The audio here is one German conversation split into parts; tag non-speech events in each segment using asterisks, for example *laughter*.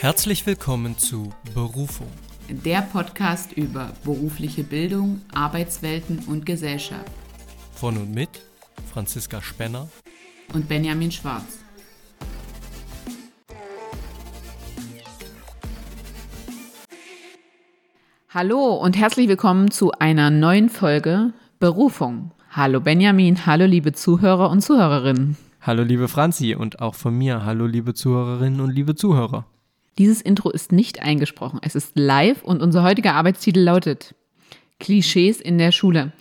Herzlich willkommen zu Berufung. Der Podcast über berufliche Bildung, Arbeitswelten und Gesellschaft. Von und mit Franziska Spenner und Benjamin Schwarz. Hallo und herzlich willkommen zu einer neuen Folge Berufung. Hallo Benjamin, hallo liebe Zuhörer und Zuhörerinnen. Hallo liebe Franzi und auch von mir hallo liebe Zuhörerinnen und liebe Zuhörer. Dieses Intro ist nicht eingesprochen. Es ist live und unser heutiger Arbeitstitel lautet Klischees in der Schule.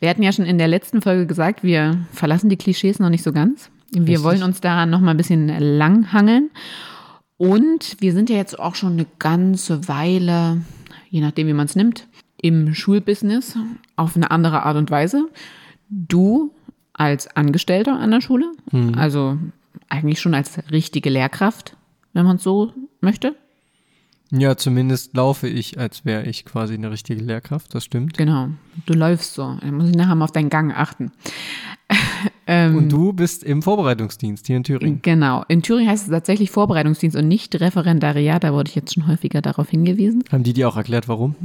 Wir hatten ja schon in der letzten Folge gesagt, wir verlassen die Klischees noch nicht so ganz. Wir Richtig. wollen uns daran noch mal ein bisschen langhangeln. Und wir sind ja jetzt auch schon eine ganze Weile, je nachdem, wie man es nimmt, im Schulbusiness auf eine andere Art und Weise. Du als Angestellter an der Schule, mhm. also eigentlich schon als richtige Lehrkraft, wenn man es so möchte. Ja, zumindest laufe ich, als wäre ich quasi eine richtige Lehrkraft, das stimmt. Genau, du läufst so. Da muss ich nachher mal auf deinen Gang achten. *laughs* ähm, und du bist im Vorbereitungsdienst hier in Thüringen. Genau, in Thüringen heißt es tatsächlich Vorbereitungsdienst und nicht Referendariat, da wurde ich jetzt schon häufiger darauf hingewiesen. Haben die dir auch erklärt, warum?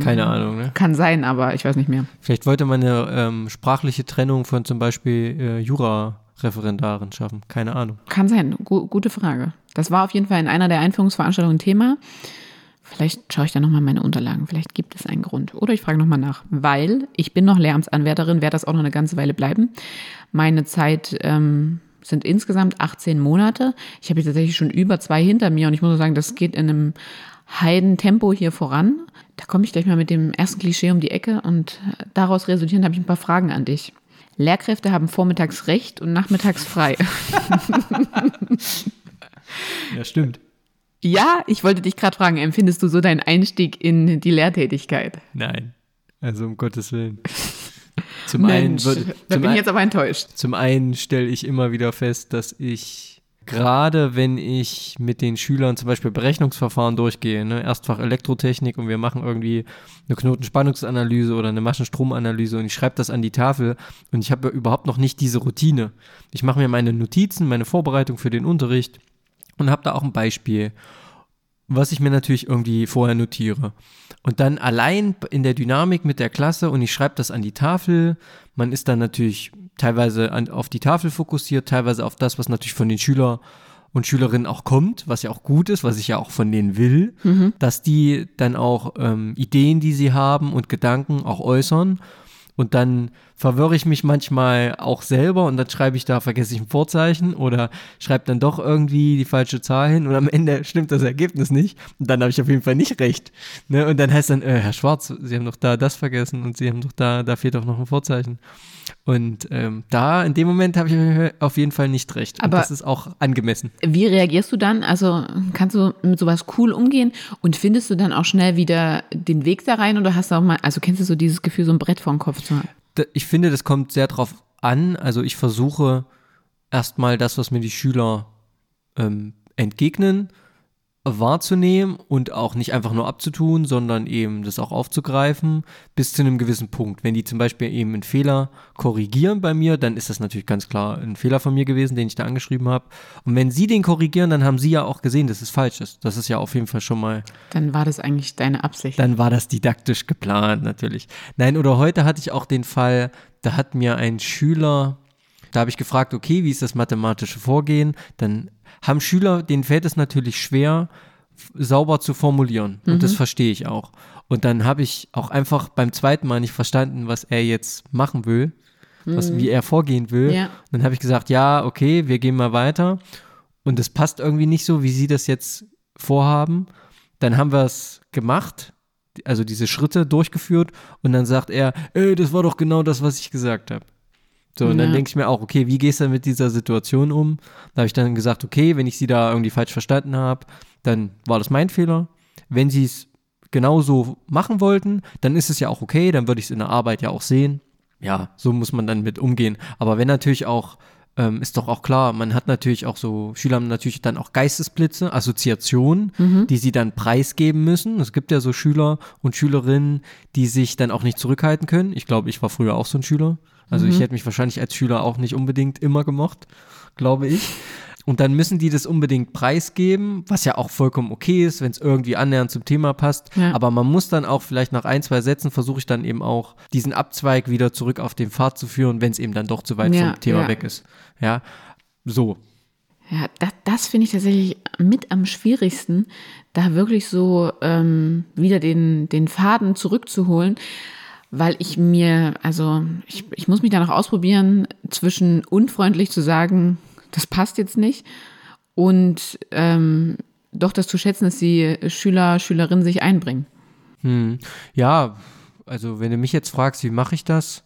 Keine Ahnung, ne? Kann sein, aber ich weiß nicht mehr. Vielleicht wollte man eine ähm, sprachliche Trennung von zum Beispiel äh, Jura Referendarin schaffen? Keine Ahnung. Kann sein, Gu gute Frage. Das war auf jeden Fall in einer der Einführungsveranstaltungen Thema. Vielleicht schaue ich da nochmal meine Unterlagen. Vielleicht gibt es einen Grund. Oder ich frage nochmal nach. Weil ich bin noch Lehramtsanwärterin, werde das auch noch eine ganze Weile bleiben. Meine Zeit ähm, sind insgesamt 18 Monate. Ich habe tatsächlich schon über zwei hinter mir und ich muss sagen, das geht in einem Heidentempo hier voran. Da komme ich gleich mal mit dem ersten Klischee um die Ecke und daraus resultierend habe ich ein paar Fragen an dich. Lehrkräfte haben vormittags Recht und nachmittags frei. *laughs* *laughs* ja, stimmt. Ja, ich wollte dich gerade fragen, empfindest du so deinen Einstieg in die Lehrtätigkeit? Nein, also um Gottes Willen. Zum Mensch, einen, wird, da bin ich jetzt aber enttäuscht. Zum einen stelle ich immer wieder fest, dass ich gerade wenn ich mit den Schülern zum Beispiel Berechnungsverfahren durchgehe, ne, Erstfach Elektrotechnik und wir machen irgendwie eine Knotenspannungsanalyse oder eine Maschenstromanalyse und ich schreibe das an die Tafel und ich habe überhaupt noch nicht diese Routine. Ich mache mir meine Notizen, meine Vorbereitung für den Unterricht und habe da auch ein Beispiel, was ich mir natürlich irgendwie vorher notiere. Und dann allein in der Dynamik mit der Klasse und ich schreibe das an die Tafel. Man ist dann natürlich teilweise an, auf die Tafel fokussiert, teilweise auf das, was natürlich von den Schülern und Schülerinnen auch kommt, was ja auch gut ist, was ich ja auch von denen will, mhm. dass die dann auch ähm, Ideen, die sie haben und Gedanken auch äußern. Und dann verwirre ich mich manchmal auch selber und dann schreibe ich da, vergesse ich ein Vorzeichen oder schreibe dann doch irgendwie die falsche Zahl hin und am Ende *laughs* stimmt das Ergebnis nicht und dann habe ich auf jeden Fall nicht recht. Ne? Und dann heißt dann, äh, Herr Schwarz, Sie haben doch da das vergessen und Sie haben doch da, da fehlt doch noch ein Vorzeichen. Und ähm, da, in dem Moment habe ich auf jeden Fall nicht recht. Und Aber das ist auch angemessen. Wie reagierst du dann? Also kannst du mit sowas cool umgehen und findest du dann auch schnell wieder den Weg da rein oder hast du auch mal, also kennst du so dieses Gefühl, so ein Brett vor dem Kopf zu haben? ich finde, das kommt sehr drauf an. Also ich versuche erstmal das, was mir die Schüler ähm, entgegnen, wahrzunehmen und auch nicht einfach nur abzutun, sondern eben das auch aufzugreifen bis zu einem gewissen Punkt. Wenn die zum Beispiel eben einen Fehler korrigieren bei mir, dann ist das natürlich ganz klar ein Fehler von mir gewesen, den ich da angeschrieben habe. Und wenn sie den korrigieren, dann haben sie ja auch gesehen, dass es falsch ist. Das ist ja auf jeden Fall schon mal. Dann war das eigentlich deine Absicht. Dann war das didaktisch geplant, natürlich. Nein, oder heute hatte ich auch den Fall, da hat mir ein Schüler, da habe ich gefragt, okay, wie ist das mathematische Vorgehen? Dann haben Schüler, denen fällt es natürlich schwer, sauber zu formulieren. Und mhm. das verstehe ich auch. Und dann habe ich auch einfach beim zweiten Mal nicht verstanden, was er jetzt machen will, was, mhm. wie er vorgehen will. Ja. Und dann habe ich gesagt, ja, okay, wir gehen mal weiter. Und es passt irgendwie nicht so, wie Sie das jetzt vorhaben. Dann haben wir es gemacht, also diese Schritte durchgeführt. Und dann sagt er, ey, das war doch genau das, was ich gesagt habe. So, und ja. dann denke ich mir auch, okay, wie gehst du mit dieser Situation um? Da habe ich dann gesagt, okay, wenn ich sie da irgendwie falsch verstanden habe, dann war das mein Fehler. Wenn sie es genauso machen wollten, dann ist es ja auch okay, dann würde ich es in der Arbeit ja auch sehen. Ja, so muss man dann mit umgehen. Aber wenn natürlich auch, ähm, ist doch auch klar, man hat natürlich auch so, Schüler haben natürlich dann auch Geistesblitze, Assoziationen, mhm. die sie dann preisgeben müssen. Es gibt ja so Schüler und Schülerinnen, die sich dann auch nicht zurückhalten können. Ich glaube, ich war früher auch so ein Schüler. Also mhm. ich hätte mich wahrscheinlich als Schüler auch nicht unbedingt immer gemocht, glaube ich. Und dann müssen die das unbedingt preisgeben, was ja auch vollkommen okay ist, wenn es irgendwie annähernd zum Thema passt. Ja. Aber man muss dann auch vielleicht nach ein, zwei Sätzen versuche ich dann eben auch diesen Abzweig wieder zurück auf den Pfad zu führen, wenn es eben dann doch zu weit Ja, vom Thema ja. weg ist. Ja, so. Ja, das, das finde ich tatsächlich mit am schwierigsten, da wirklich so ähm, wieder den, den Faden zurückzuholen, weil ich mir, also ich, ich muss mich da noch ausprobieren, zwischen unfreundlich zu sagen, das passt jetzt nicht und ähm, doch das zu schätzen, dass die Schüler, Schülerinnen sich einbringen. Hm. Ja, also wenn du mich jetzt fragst, wie mache ich das?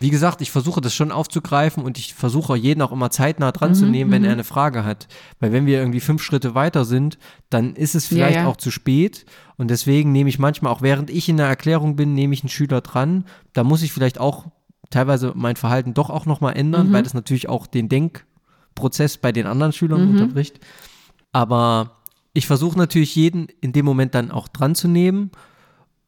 Wie gesagt, ich versuche das schon aufzugreifen und ich versuche jeden auch immer zeitnah dran Mhm, zu nehmen, wenn er eine Frage hat. Weil wenn wir irgendwie fünf Schritte weiter sind, dann ist es vielleicht ja. auch zu spät. Und deswegen nehme ich manchmal, auch während ich in der Erklärung bin, nehme ich einen Schüler dran. Da muss ich vielleicht auch teilweise mein Verhalten doch auch nochmal ändern, weil das natürlich auch den Denkprozess bei den anderen Schülern unterbricht. Aber ich versuche natürlich jeden in dem Moment dann auch dran zu nehmen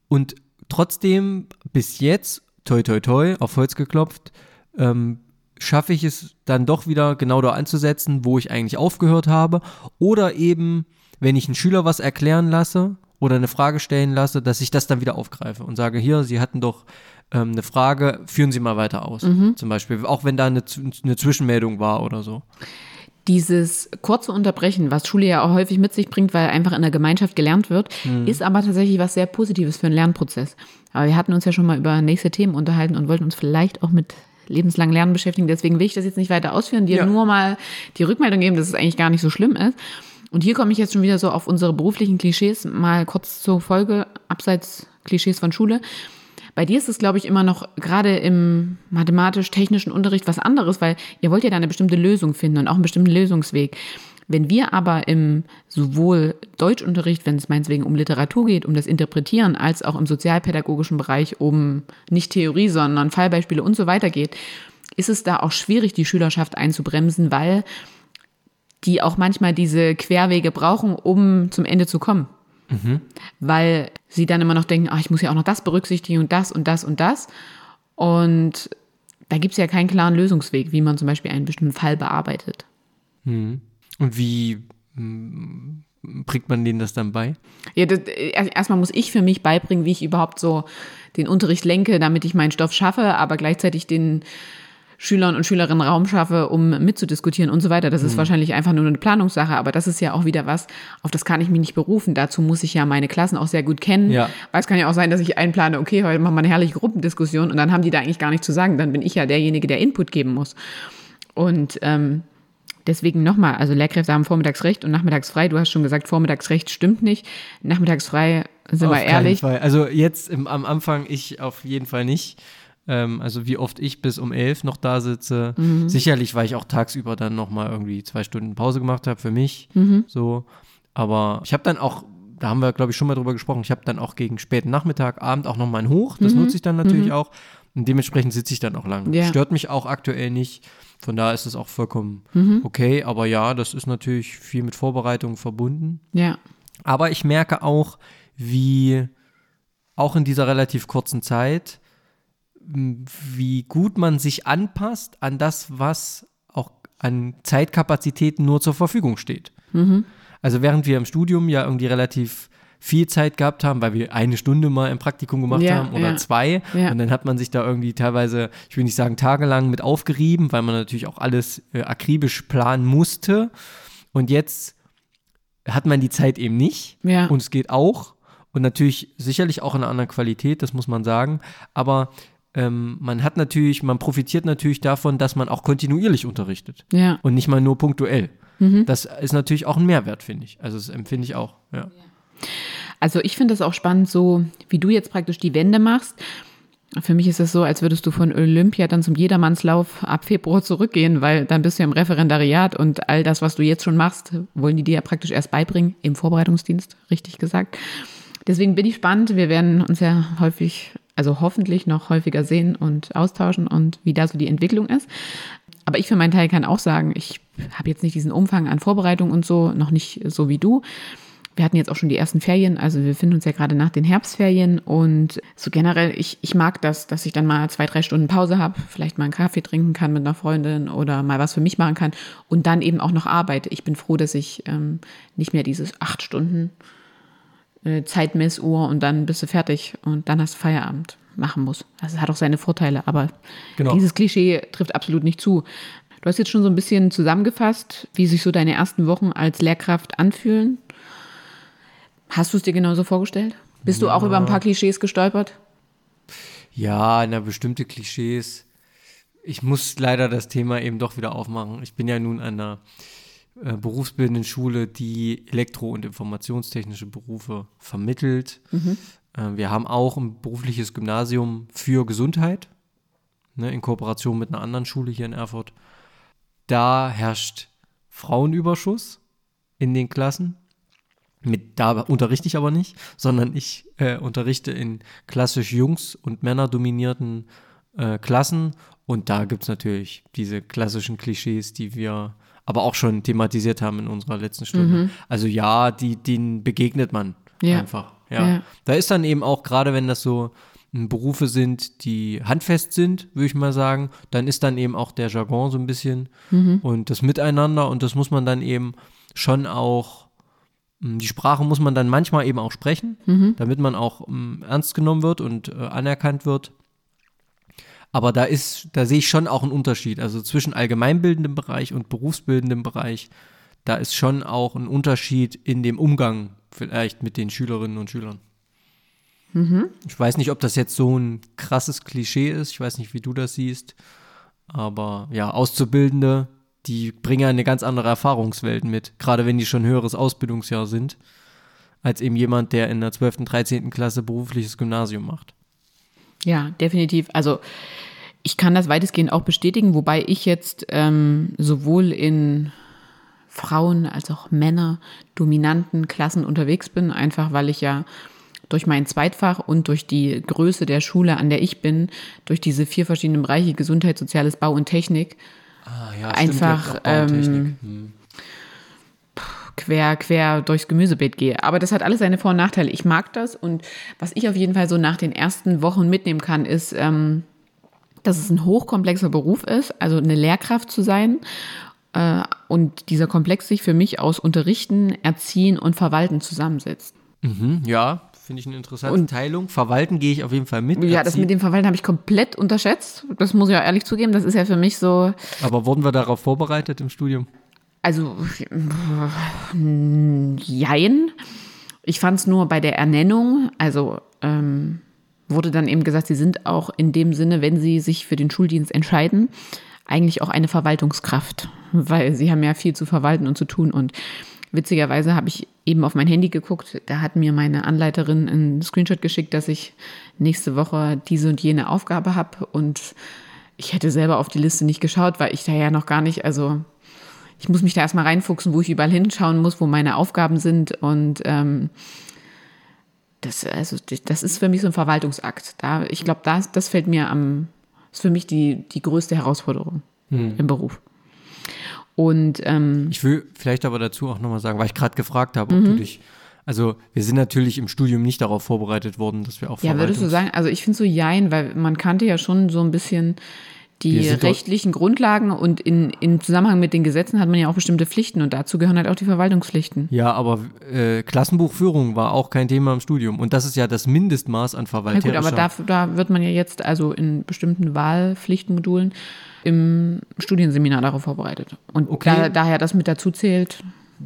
und trotzdem bis jetzt, toi toi toi, auf Holz geklopft, ähm, schaffe ich es dann doch wieder genau da anzusetzen, wo ich eigentlich aufgehört habe. Oder eben, wenn ich einen Schüler was erklären lasse oder eine Frage stellen lasse, dass ich das dann wieder aufgreife und sage, hier, Sie hatten doch ähm, eine Frage, führen Sie mal weiter aus. Zum Beispiel, auch wenn da eine, eine Zwischenmeldung war oder so. Dieses kurze Unterbrechen, was Schule ja auch häufig mit sich bringt, weil einfach in der Gemeinschaft gelernt wird, ist aber tatsächlich was sehr Positives für einen Lernprozess. Aber wir hatten uns ja schon mal über nächste Themen unterhalten und wollten uns vielleicht auch mit lebenslang Lernen beschäftigen. Deswegen will ich das jetzt nicht weiter ausführen, dir Ja. nur mal die Rückmeldung geben, dass es eigentlich gar nicht so schlimm ist. Und hier komme ich jetzt schon wieder so auf unsere beruflichen Klischees mal kurz zur Folge, abseits Klischees von Schule. Bei dir ist es, glaube ich, immer noch gerade im mathematisch-technischen Unterricht was anderes, weil ihr wollt ja da eine bestimmte Lösung finden und auch einen bestimmten Lösungsweg. Wenn wir aber im sowohl Deutschunterricht, wenn es meinetwegen um Literatur geht, um das Interpretieren, als auch im sozialpädagogischen Bereich um nicht Theorie, sondern Fallbeispiele und so weiter geht, ist es da auch schwierig, die Schülerschaft einzubremsen, weil die auch manchmal diese Querwege brauchen, um zum Ende zu kommen. Weil sie dann immer noch denken, ach, ich muss ja auch noch das berücksichtigen und das und das und das. Und da gibt es ja keinen klaren Lösungsweg, wie man zum Beispiel einen bestimmten Fall bearbeitet. Und wie mm, bringt man denen das dann bei? Ja, das, erst- erstmal muss ich für mich beibringen, wie ich überhaupt so den Unterricht lenke, damit ich meinen Stoff schaffe, aber gleichzeitig den Schülern und Schülerinnen Raum schaffe, um mitzudiskutieren und so weiter. Das ist wahrscheinlich einfach nur eine Planungssache, aber das ist ja auch wieder was, auf das kann ich mich nicht berufen. Dazu muss ich ja meine Klassen auch sehr gut kennen. Ja. Weil es kann ja auch sein, dass ich einplane, okay, heute machen wir eine herrliche Gruppendiskussion und dann haben die da eigentlich gar nichts zu sagen. Dann bin ich ja derjenige, der Input geben muss. Und ähm, deswegen nochmal, also Lehrkräfte haben vormittags recht und nachmittags frei. Du hast schon gesagt, vormittags recht stimmt nicht. Nachmittags frei, sind Auf wir ehrlich. Fall. Also jetzt im, am Anfang ich auf jeden Fall nicht. Ähm, also wie oft ich bis um elf noch da sitze. Mhm. Sicherlich, weil ich auch tagsüber dann noch mal irgendwie zwei Stunden Pause gemacht habe für mich. Mhm. So. Aber ich habe dann auch, da haben wir glaube ich schon mal drüber gesprochen, ich habe dann auch gegen späten Nachmittag, Abend auch noch mal ein Hoch. Das nutze ich dann natürlich auch. Und dementsprechend sitze ich dann auch lang. Mhm. Ja. Stört mich auch aktuell nicht. Von daher ist es auch vollkommen Mhm. okay. Aber ja, das ist natürlich viel mit Vorbereitung verbunden. Ja, Aber ich merke auch, wie auch in dieser relativ kurzen Zeit, wie gut man sich anpasst an das, was auch an Zeitkapazitäten nur zur Verfügung steht. Also während wir im Studium ja irgendwie relativ viel Zeit gehabt haben, weil wir eine Stunde mal im Praktikum gemacht Ja, haben oder ja. zwei. Ja. Und dann hat man sich da irgendwie teilweise, ich will nicht sagen tagelang mit aufgerieben, weil man natürlich auch alles äh, akribisch planen musste. Und jetzt hat man die Zeit eben nicht. Und es geht auch. Und natürlich sicherlich auch in einer anderen Qualität, das muss man sagen. Aber ähm, man hat natürlich, man profitiert natürlich davon, dass man auch kontinuierlich unterrichtet ja. und nicht mal nur punktuell. Mhm. Das ist natürlich auch ein Mehrwert, finde ich. Also das empfinde ich auch. Ja. Also ich finde das auch spannend, so wie du jetzt praktisch die Wende machst. Für mich ist es so, als würdest du von Olympia dann zum Jedermannslauf ab Februar zurückgehen, weil dann bist du ja im Referendariat und all das, was du jetzt schon machst, wollen die dir ja praktisch erst beibringen, im Vorbereitungsdienst, richtig gesagt. Deswegen bin ich spannend. Wir werden uns ja häufig, also hoffentlich noch häufiger sehen und austauschen und wie da so die Entwicklung ist. Aber ich für meinen Teil kann auch sagen, ich habe jetzt nicht diesen Umfang an Vorbereitung und so, noch nicht so wie du. wir hatten jetzt auch schon die ersten Ferien, also wir finden uns ja gerade nach den Herbstferien und so generell, ich, ich mag das, dass ich dann mal zwei, drei Stunden Pause habe, vielleicht mal einen Kaffee trinken kann mit einer Freundin oder mal was für mich machen kann und dann eben auch noch arbeite. Ich bin froh, dass ich ähm, nicht mehr dieses acht Stunden Zeitmessuhr und dann bist du fertig und dann hast du Feierabend machen muss. Also es hat auch seine Vorteile, aber Genau. dieses Klischee trifft absolut nicht zu. Du hast jetzt schon so ein bisschen zusammengefasst, wie sich so deine ersten Wochen als Lehrkraft anfühlen. Hast du es dir genauso vorgestellt? Bist du auch über ein paar Klischees gestolpert? Ja, na, bestimmte Klischees. Ich muss leider das Thema eben doch wieder aufmachen. Ich bin ja nun an einer äh, berufsbildenden Schule, die Elektro- und informationstechnische Berufe vermittelt. Äh, wir haben auch ein berufliches Gymnasium für Gesundheit, ne, in Kooperation mit einer anderen Schule hier in Erfurt. Da herrscht Frauenüberschuss in den Klassen. Mit, da unterrichte ich aber nicht, sondern ich äh, unterrichte in klassisch Jungs- und Männer dominierten äh, Klassen. Und da gibt es natürlich diese klassischen Klischees, die wir aber auch schon thematisiert haben in unserer letzten Stunde. Also ja, die, denen begegnet man Ja. einfach. Ja. Ja. Da ist dann eben auch, gerade wenn das so Berufe sind, die handfest sind, würde ich mal sagen, dann ist dann eben auch der Jargon so ein bisschen und das Miteinander und das muss man dann eben schon auch m, die Sprache muss man dann manchmal eben auch sprechen, damit man auch m, ernst genommen wird und äh, anerkannt wird. Aber da ist, da sehe ich schon auch einen Unterschied. Also zwischen allgemeinbildendem Bereich und berufsbildendem Bereich, da ist schon auch ein Unterschied in dem Umgang vielleicht mit den Schülerinnen und Schülern. Ich weiß nicht, ob das jetzt so ein krasses Klischee ist. Ich weiß nicht, wie du das siehst. Aber ja, Auszubildende, die bringen ja eine ganz andere Erfahrungswelt mit. Gerade wenn die schon höheres Ausbildungsjahr sind, als eben jemand, der in der 12., 13. Klasse berufliches Gymnasium macht. Ja, definitiv. Also ich kann das weitestgehend auch bestätigen, wobei ich jetzt ähm, sowohl in Frauen als auch Männer dominanten Klassen unterwegs bin, einfach weil ich ja durch mein Zweitfach und durch die Größe der Schule, an der ich bin, durch diese vier verschiedenen Bereiche Gesundheit, Soziales, Bau und Technik, Ah, ja, Einfach, ähm, quer, quer durchs Gemüsebeet gehe. Aber das hat alles seine Vor- und Nachteile. Ich mag das und was ich auf jeden Fall so nach den ersten Wochen mitnehmen kann, ist, ähm, dass es ein hochkomplexer Beruf ist, also eine Lehrkraft zu sein. Äh, und dieser Komplex sich für mich aus Unterrichten, Erziehen und Verwalten zusammensetzt. Mhm, ja, finde ich eine interessante Und- Teilung. Verwalten gehe ich auf jeden Fall mit. Ja, das Erziehen. mit dem Verwalten habe ich komplett unterschätzt. Das muss ich auch ehrlich zugeben. Das ist ja für mich so, Aber wurden wir darauf vorbereitet im Studium? Also, jein. Ich fand es nur bei der Ernennung, also ähm, wurde dann eben gesagt, sie sind auch in dem Sinne, wenn sie sich für den Schuldienst entscheiden, eigentlich auch eine Verwaltungskraft, weil sie haben ja viel zu verwalten und zu tun. Und witzigerweise habe ich eben auf mein Handy geguckt, da hat mir meine Anleiterin einen Screenshot geschickt, dass ich nächste Woche diese und jene Aufgabe habe und ich hätte selber auf die Liste nicht geschaut, weil ich da ja noch gar nicht, also ich muss mich da erstmal reinfuchsen, wo ich überall hinschauen muss, wo meine Aufgaben sind. Und ähm, das, also, das ist für mich so ein Verwaltungsakt. Da, ich glaube, das, das fällt mir am, ist für mich die, die größte Herausforderung im Beruf. Und ähm, Ich will vielleicht aber dazu auch nochmal sagen, weil ich gerade gefragt habe, Mhm. ob du dich. Also, wir sind natürlich im Studium nicht darauf vorbereitet worden, dass wir auch ja, würdest du sagen, also ich finde so jein, weil man kannte ja schon so ein bisschen die rechtlichen Grundlagen und in, im Zusammenhang mit den Gesetzen hat man ja auch bestimmte Pflichten und dazu gehören halt auch die Verwaltungspflichten. Ja, aber äh, Klassenbuchführung war auch kein Thema im Studium. Und das ist ja das Mindestmaß an Na gut, aber dafür, da wird man ja jetzt also in bestimmten Wahlpflichtmodulen im Studienseminar darauf vorbereitet. Und Okay. da, daher das mit dazu zählt.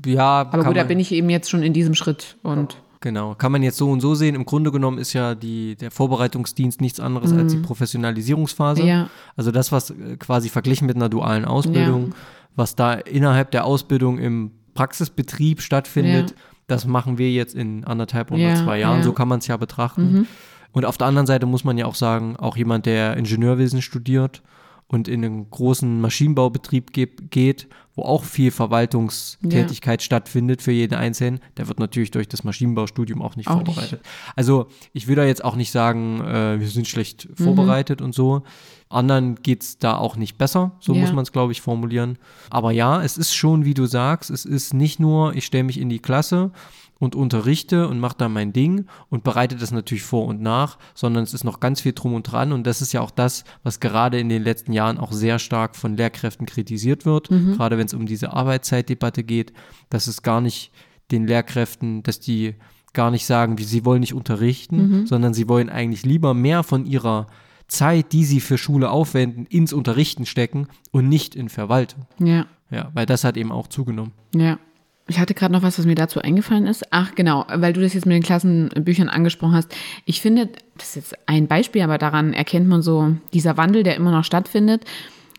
ja, Aber gut, da bin ich eben jetzt schon in diesem Schritt. Und Genau, kann man jetzt so und so sehen. Im Grunde genommen ist ja die, der Vorbereitungsdienst nichts anderes als die Professionalisierungsphase. Mhm. Ja. Also das, was äh, quasi verglichen mit einer dualen Ausbildung, was da innerhalb der Ausbildung im Praxisbetrieb stattfindet, Ja. das machen wir jetzt in anderthalb oder Ja, zwei Jahren. ja. Mhm. So kann man es ja betrachten. Und auf der anderen Seite muss man ja auch sagen, auch jemand, der Ingenieurwesen studiert und in einen großen Maschinenbaubetrieb ge geht, wo auch viel Verwaltungstätigkeit ja. stattfindet für jeden Einzelnen, der wird natürlich durch das Maschinenbaustudium auch nicht auch vorbereitet. Nicht. Also ich will da jetzt auch nicht sagen, äh, wir sind schlecht mhm. vorbereitet und so. Anderen geht es da auch nicht besser, so ja. muss man es, glaube ich, formulieren. Aber ja, es ist schon, wie du sagst, es ist nicht nur, ich stelle mich in die Klasse und unterrichte und mache da mein Ding und bereite das natürlich vor und nach, sondern es ist noch ganz viel drum und dran und das ist ja auch das, was gerade in den letzten Jahren auch sehr stark von Lehrkräften kritisiert wird, mhm. gerade wenn es um diese Arbeitszeitdebatte geht, dass es gar nicht den Lehrkräften, dass die gar nicht sagen, wie sie wollen nicht unterrichten, mhm. sondern sie wollen eigentlich lieber mehr von ihrer Zeit, die sie für Schule aufwenden, ins Unterrichten stecken und nicht in Verwaltung. Ja. Ja, weil das hat eben auch zugenommen. Ja. Ich hatte gerade noch was, was mir dazu eingefallen ist. Ach, genau, weil du das jetzt mit den Klassenbüchern angesprochen hast. Ich finde, das ist jetzt ein Beispiel, aber daran erkennt man so dieser Wandel, der immer noch stattfindet.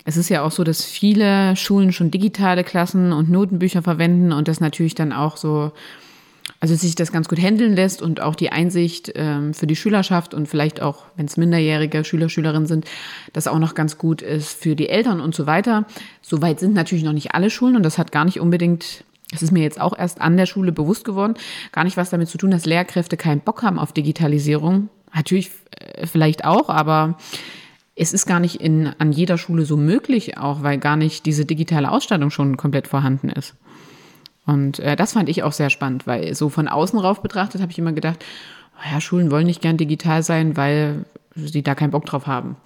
Es ist ja auch so, dass viele Schulen schon digitale Klassen und Notenbücher verwenden und das natürlich dann auch so, also sich das ganz gut handeln lässt und auch die Einsicht ähm, für die Schülerschaft und vielleicht auch, wenn es minderjährige Schüler, Schülerinnen sind, das auch noch ganz gut ist für die Eltern und so weiter. Soweit sind natürlich noch nicht alle Schulen und das hat gar nicht unbedingt das ist mir jetzt auch erst an der Schule bewusst geworden, gar nicht was damit zu tun, dass Lehrkräfte keinen Bock haben auf Digitalisierung. Natürlich äh, vielleicht auch, aber es ist gar nicht in, an jeder Schule so möglich, auch weil gar nicht diese digitale Ausstattung schon komplett vorhanden ist. Und äh, das fand ich auch sehr spannend, weil so von außen rauf betrachtet habe ich immer gedacht, oh ja, Schulen wollen nicht gern digital sein, weil sie da keinen Bock drauf haben.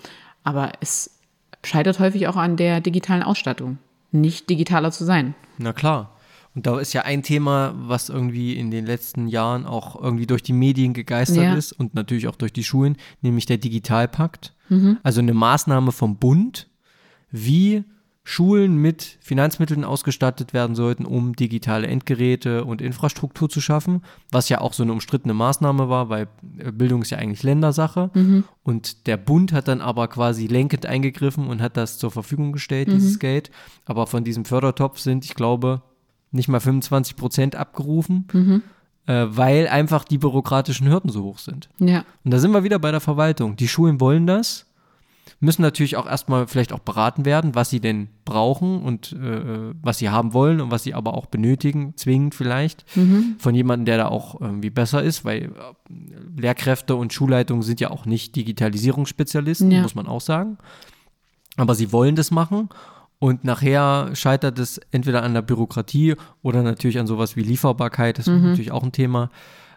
Aber es scheitert häufig auch an der digitalen Ausstattung, nicht digitaler zu sein. Na klar. Und da ist ja ein Thema, was irgendwie in den letzten Jahren auch irgendwie durch die Medien gegeistert ja. ist und natürlich auch durch die Schulen, nämlich der Digitalpakt. Mhm. Also eine Maßnahme vom Bund, wie Schulen mit Finanzmitteln ausgestattet werden sollten, um digitale Endgeräte und Infrastruktur zu schaffen, was ja auch so eine umstrittene Maßnahme war, weil Bildung ist ja eigentlich Ländersache. Mhm. Und der Bund hat dann aber quasi lenkend eingegriffen und hat das zur Verfügung gestellt, mhm. dieses Geld. Aber von diesem Fördertopf sind, ich glaube, nicht mal 25 Prozent abgerufen, mhm. äh, weil einfach die bürokratischen Hürden so hoch sind. Ja. Und da sind wir wieder bei der Verwaltung. Die Schulen wollen das, müssen natürlich auch erstmal vielleicht auch beraten werden, was sie denn brauchen und äh, was sie haben wollen und was sie aber auch benötigen, zwingend vielleicht, mhm. von jemandem, der da auch irgendwie besser ist, weil äh, Lehrkräfte und Schulleitungen sind ja auch nicht Digitalisierungsspezialisten, ja. muss man auch sagen. Aber sie wollen das machen und nachher scheitert es entweder an der Bürokratie oder natürlich an sowas wie Lieferbarkeit. Das mhm. ist natürlich auch ein Thema.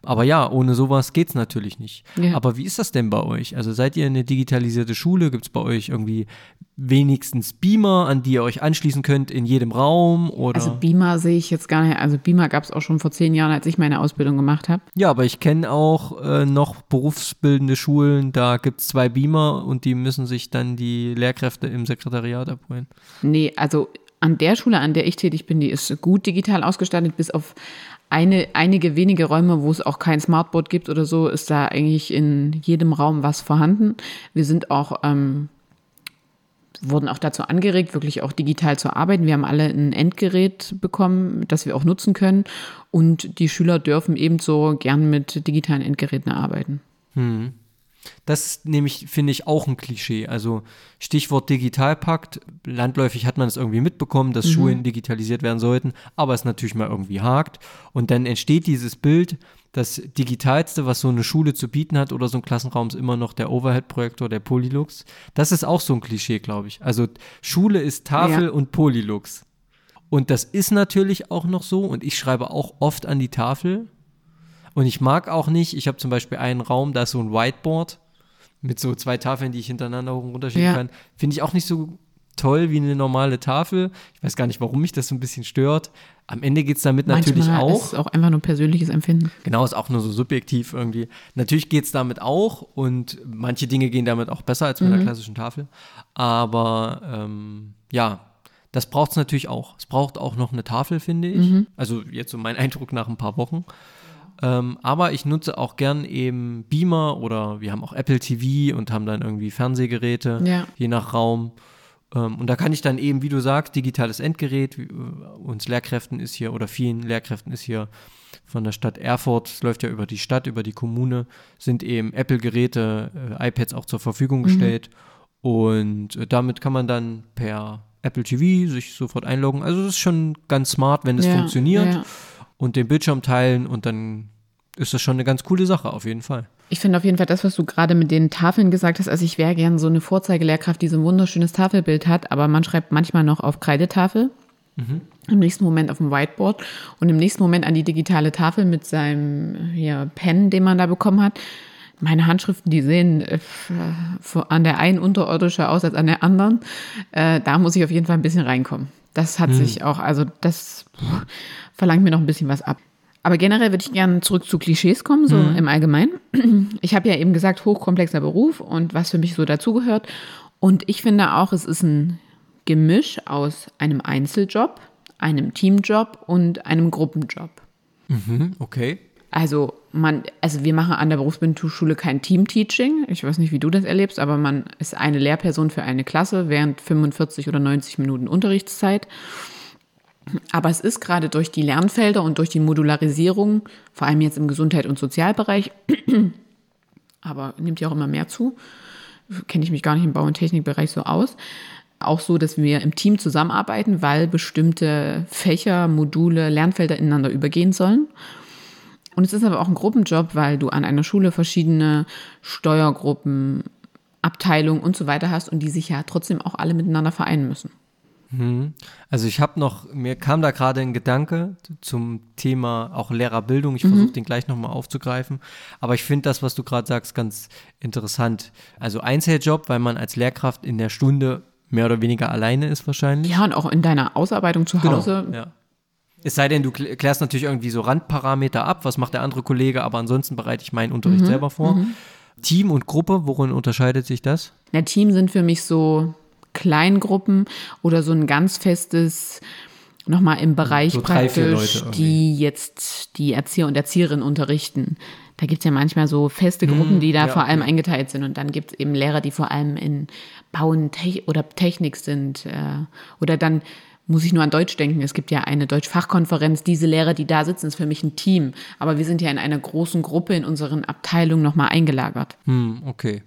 Aber ja, ohne sowas geht es natürlich nicht. Ja. Aber wie ist das denn bei euch? Also seid ihr eine digitalisierte Schule? Gibt es bei euch irgendwie wenigstens Beamer, an die ihr euch anschließen könnt in jedem Raum? Oder? Also Beamer sehe ich jetzt gar nicht. Also Beamer gab es auch schon vor zehn Jahren, als ich meine Ausbildung gemacht habe. Ja, aber ich kenne auch äh, noch berufsbildende Schulen, da gibt es zwei Beamer und die müssen sich dann die Lehrkräfte im Sekretariat abholen. Nee, also an der Schule, an der ich tätig bin, die ist gut digital ausgestattet, bis auf eine, einige wenige Räume, wo es auch kein Smartboard gibt oder so, ist da eigentlich in jedem Raum was vorhanden. Wir sind auch, ähm, wurden auch dazu angeregt, wirklich auch digital zu arbeiten. Wir haben alle ein Endgerät bekommen, das wir auch nutzen können. Und die Schüler dürfen ebenso gern mit digitalen Endgeräten arbeiten. Hm. Das ist nämlich, finde ich, auch ein Klischee. Also Stichwort Digitalpakt, landläufig hat man es irgendwie mitbekommen, dass mhm. Schulen digitalisiert werden sollten, aber es natürlich mal irgendwie hakt. Und dann entsteht dieses Bild, das Digitalste, was so eine Schule zu bieten hat oder so ein Klassenraum, ist immer noch der Overhead-Projektor, der Polylux. Das ist auch so ein Klischee, glaube ich. Also Schule ist Tafel ja. und Polylux. Und das ist natürlich auch noch so und ich schreibe auch oft an die Tafel, und ich mag auch nicht, ich habe zum Beispiel einen Raum, da ist so ein Whiteboard mit so zwei Tafeln, die ich hintereinander hoch und runter schieben ja. kann. Finde ich auch nicht so toll wie eine normale Tafel. Ich weiß gar nicht, warum mich das so ein bisschen stört. Am Ende geht es damit Manchmal natürlich auch. Ist auch einfach nur persönliches Empfinden. Genau, ist auch nur so subjektiv irgendwie. Natürlich geht es damit auch und manche Dinge gehen damit auch besser als mit mhm. einer klassischen Tafel. Aber ähm, ja, das braucht es natürlich auch. Es braucht auch noch eine Tafel, finde ich. Mhm. Also jetzt so mein Eindruck nach ein paar Wochen. Ähm, aber ich nutze auch gern eben Beamer oder wir haben auch Apple TV und haben dann irgendwie Fernsehgeräte, ja. je nach Raum. Ähm, und da kann ich dann eben, wie du sagst, digitales Endgerät, wie, äh, uns Lehrkräften ist hier oder vielen Lehrkräften ist hier von der Stadt Erfurt, es läuft ja über die Stadt, über die Kommune, sind eben Apple-Geräte, äh, iPads auch zur Verfügung mhm. gestellt. Mhm. Und äh, damit kann man dann per Apple TV, sich sofort einloggen. Also das ist schon ganz smart, wenn es Ja, funktioniert ja. Und den Bildschirm teilen und dann ist das schon eine ganz coole Sache auf jeden Fall. Ich finde auf jeden Fall das, was du gerade mit den Tafeln gesagt hast. Also ich wäre gern so eine Vorzeigelehrkraft, die so ein wunderschönes Tafelbild hat, aber man schreibt manchmal noch auf Kreidetafel. Im nächsten Moment auf dem Whiteboard und im nächsten Moment an die digitale Tafel mit seinem hier, Pen, den man da bekommen hat. Meine Handschriften, die sehen äh, an der einen unterirdischer aus als an der anderen. Äh, da muss ich auf jeden Fall ein bisschen reinkommen. Das hat sich auch, also das pff, verlangt mir noch ein bisschen was ab. Aber generell würde ich gerne zurück zu Klischees kommen, so im Allgemeinen. *clears throat* Ich habe ja eben gesagt, hochkomplexer Beruf und was für mich so dazugehört. Und ich finde auch, es ist ein Gemisch aus einem Einzeljob, einem Teamjob und einem Gruppenjob. Mhm, okay. Also man, also wir machen an der Berufsbildungsschule kein Teamteaching. Ich weiß nicht, wie du das erlebst, aber man ist eine Lehrperson für eine Klasse während 45 oder 90 Minuten Unterrichtszeit. Aber es ist gerade durch die Lernfelder und durch die Modularisierung, vor allem jetzt im Gesundheit- und Sozialbereich, *clears throat* aber nimmt ja auch immer mehr zu, kenne ich mich gar nicht im Bau- und Technikbereich so aus, auch so, dass wir im Team zusammenarbeiten, weil bestimmte Fächer, Module, Lernfelder ineinander übergehen sollen. Und es ist aber auch ein Gruppenjob, weil du an einer Schule verschiedene Steuergruppen, Abteilungen und so weiter hast und die sich ja trotzdem auch alle miteinander vereinen müssen. Also ich habe noch, mir kam da gerade ein Gedanke zum Thema auch Lehrerbildung. Ich versuche den gleich nochmal aufzugreifen. Aber ich finde das, was du gerade sagst, ganz interessant. Also Einzeljob, weil man als Lehrkraft in der Stunde mehr oder weniger alleine ist wahrscheinlich. Ja, und auch in deiner Ausarbeitung zu Hause. Ja. Es sei denn, du klä- klärst natürlich irgendwie so Randparameter ab, was macht der andere Kollege, aber ansonsten bereite ich meinen Unterricht selber vor. Team und Gruppe, worin unterscheidet sich das? Der Team sind für mich so Kleingruppen oder so ein ganz festes, nochmal im Bereich So drei, praktisch, die jetzt die Erzieher und Erzieherinnen unterrichten. Da gibt es ja manchmal so feste Gruppen, die da ja, vor allem eingeteilt sind. Und dann gibt es eben Lehrer, die vor allem in Bauen Te oder Technik sind. Äh, oder dann muss ich nur an Deutsch denken. Es gibt ja eine Deutschfachkonferenz. Diese Lehrer, die da sitzen, ist für mich ein Team. Aber wir sind ja in einer großen Gruppe in unseren Abteilungen nochmal eingelagert. Hm, okay.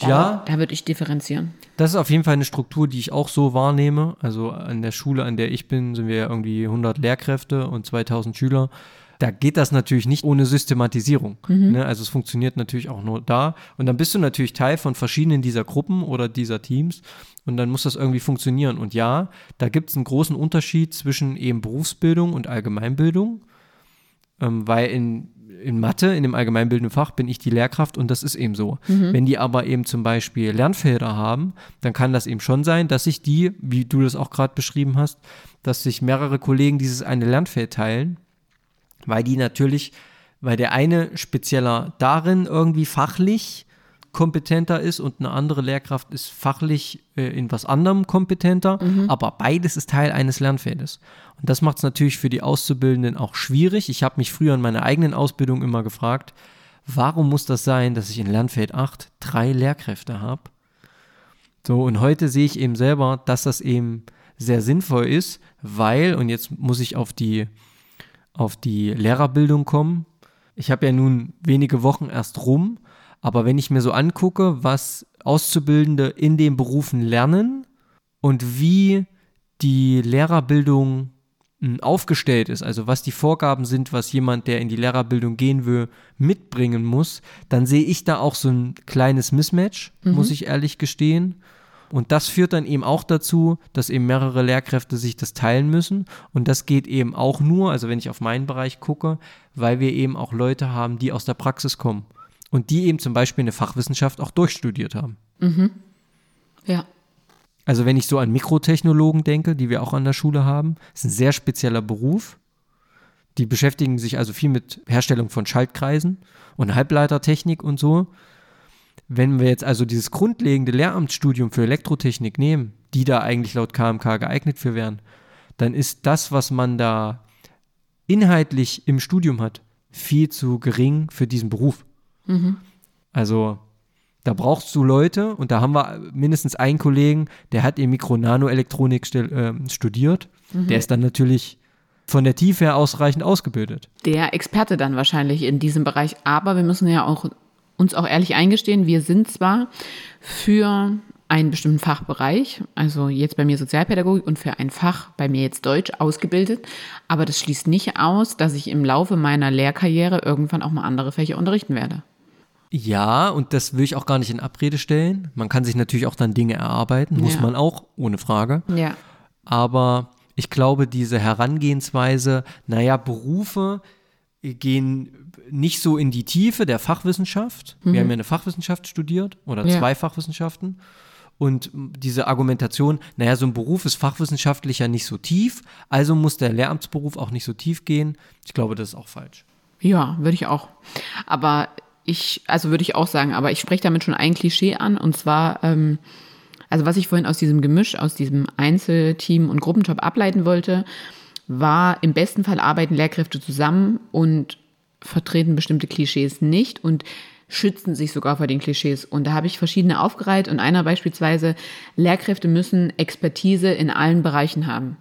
Da, Ja. Da würde ich differenzieren. Das ist auf jeden Fall eine Struktur, die ich auch so wahrnehme. Also an der Schule, an der ich bin, sind wir ja irgendwie 100 Lehrkräfte und 2000 Schüler. Da geht das natürlich nicht ohne Systematisierung. Ne? Also es funktioniert natürlich auch nur da. Und dann bist du natürlich Teil von verschiedenen dieser Gruppen oder dieser Teams. Und dann muss das irgendwie funktionieren. Und ja, da gibt es einen großen Unterschied zwischen eben Berufsbildung und Allgemeinbildung. Ähm, weil in, in Mathe, in dem allgemeinbildenden Fach, bin ich die Lehrkraft und das ist eben so. Wenn die aber eben zum Beispiel Lernfelder haben, dann kann das eben schon sein, dass sich die, wie du das auch gerade beschrieben hast, dass sich mehrere Kollegen dieses eine Lernfeld teilen, weil die natürlich, weil der eine spezieller darin irgendwie fachlich kompetenter ist und eine andere Lehrkraft ist fachlich äh, in was anderem kompetenter, aber beides ist Teil eines Lernfeldes. Und das macht es natürlich für die Auszubildenden auch schwierig. Ich habe mich früher in meiner eigenen Ausbildung immer gefragt, warum muss das sein, dass ich in Lernfeld 8 drei Lehrkräfte habe? So, und heute sehe ich eben selber, dass das eben sehr sinnvoll ist, weil, und jetzt muss ich auf die, auf die Lehrerbildung kommen. Ich habe ja nun wenige Wochen erst rum, aber wenn ich mir so angucke, was Auszubildende in den Berufen lernen und wie die Lehrerbildung mh, aufgestellt ist, also was die Vorgaben sind, was jemand, der in die Lehrerbildung gehen will, mitbringen muss, dann sehe ich da auch so ein kleines Mismatch, muss ich ehrlich gestehen. Und das führt dann eben auch dazu, dass eben mehrere Lehrkräfte sich das teilen müssen. Und das geht eben auch nur, also wenn ich auf meinen Bereich gucke, weil wir eben auch Leute haben, die aus der Praxis kommen. Und die eben zum Beispiel eine Fachwissenschaft auch durchstudiert haben. Ja. Also wenn ich so an Mikrotechnologen denke, die wir auch an der Schule haben, ist ein sehr spezieller Beruf. Die beschäftigen sich also viel mit Herstellung von Schaltkreisen und Halbleitertechnik und so. Wenn wir jetzt also dieses grundlegende Lehramtsstudium für Elektrotechnik nehmen, die da eigentlich laut KMK geeignet für wären, dann ist das, was man da inhaltlich im Studium hat, viel zu gering für diesen Beruf. Also da brauchst du Leute und da haben wir mindestens einen Kollegen, der hat in Mikro-Nano-Elektronik ähm, studiert. Der ist dann natürlich von der Tiefe her ausreichend ausgebildet. der Experte dann wahrscheinlich in diesem Bereich. Aber wir müssen ja auch uns auch ehrlich eingestehen, wir sind zwar für einen bestimmten Fachbereich, also jetzt bei mir Sozialpädagogik und für ein Fach bei mir jetzt Deutsch ausgebildet. Aber das schließt nicht aus, dass ich im Laufe meiner Lehrkarriere irgendwann auch mal andere Fächer unterrichten werde. Ja, und das will ich auch gar nicht in Abrede stellen. Man kann sich natürlich auch dann Dinge erarbeiten, muss Ja. man auch, ohne Frage. Ja. Aber ich glaube, diese Herangehensweise, naja, Berufe gehen nicht so in die Tiefe der Fachwissenschaft. Wir haben ja eine Fachwissenschaft studiert oder Ja. zwei Fachwissenschaften. Und diese Argumentation, naja, so ein Beruf ist fachwissenschaftlich ja nicht so tief, also muss der Lehramtsberuf auch nicht so tief gehen. Ich glaube, das ist auch falsch. Ja, würde ich auch. Aber ich, also würde ich auch sagen, aber ich spreche damit schon ein Klischee an und zwar, ähm, also was ich vorhin aus diesem Gemisch, aus diesem Einzelteam- und Gruppenjob ableiten wollte, war im besten Fall arbeiten Lehrkräfte zusammen und vertreten bestimmte Klischees nicht und schützen sich sogar vor den Klischees. Und da habe ich verschiedene aufgereiht und einer beispielsweise, Lehrkräfte müssen Expertise in allen Bereichen haben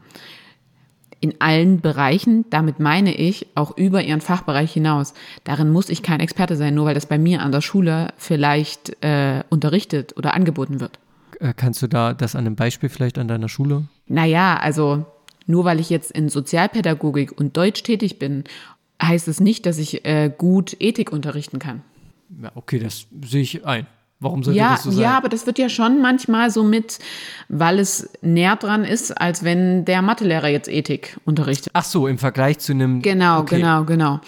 in allen Bereichen. Damit meine ich auch über ihren Fachbereich hinaus. Darin muss ich kein Experte sein, nur weil das bei mir an der Schule vielleicht äh, unterrichtet oder angeboten wird. Äh, Kannst du da das an einem Beispiel vielleicht an deiner Schule? Naja, also nur weil ich jetzt in Sozialpädagogik und Deutsch tätig bin, heißt es nicht, dass ich äh, gut Ethik unterrichten kann. Ja, okay, das sehe ich ein. Warum sollte Ja, das so sein? ja, aber das wird ja schon manchmal so mit, weil es näher dran ist, als wenn der Mathelehrer jetzt Ethik unterrichtet. Ach so, im Vergleich zu einem. Genau, okay. genau, genau.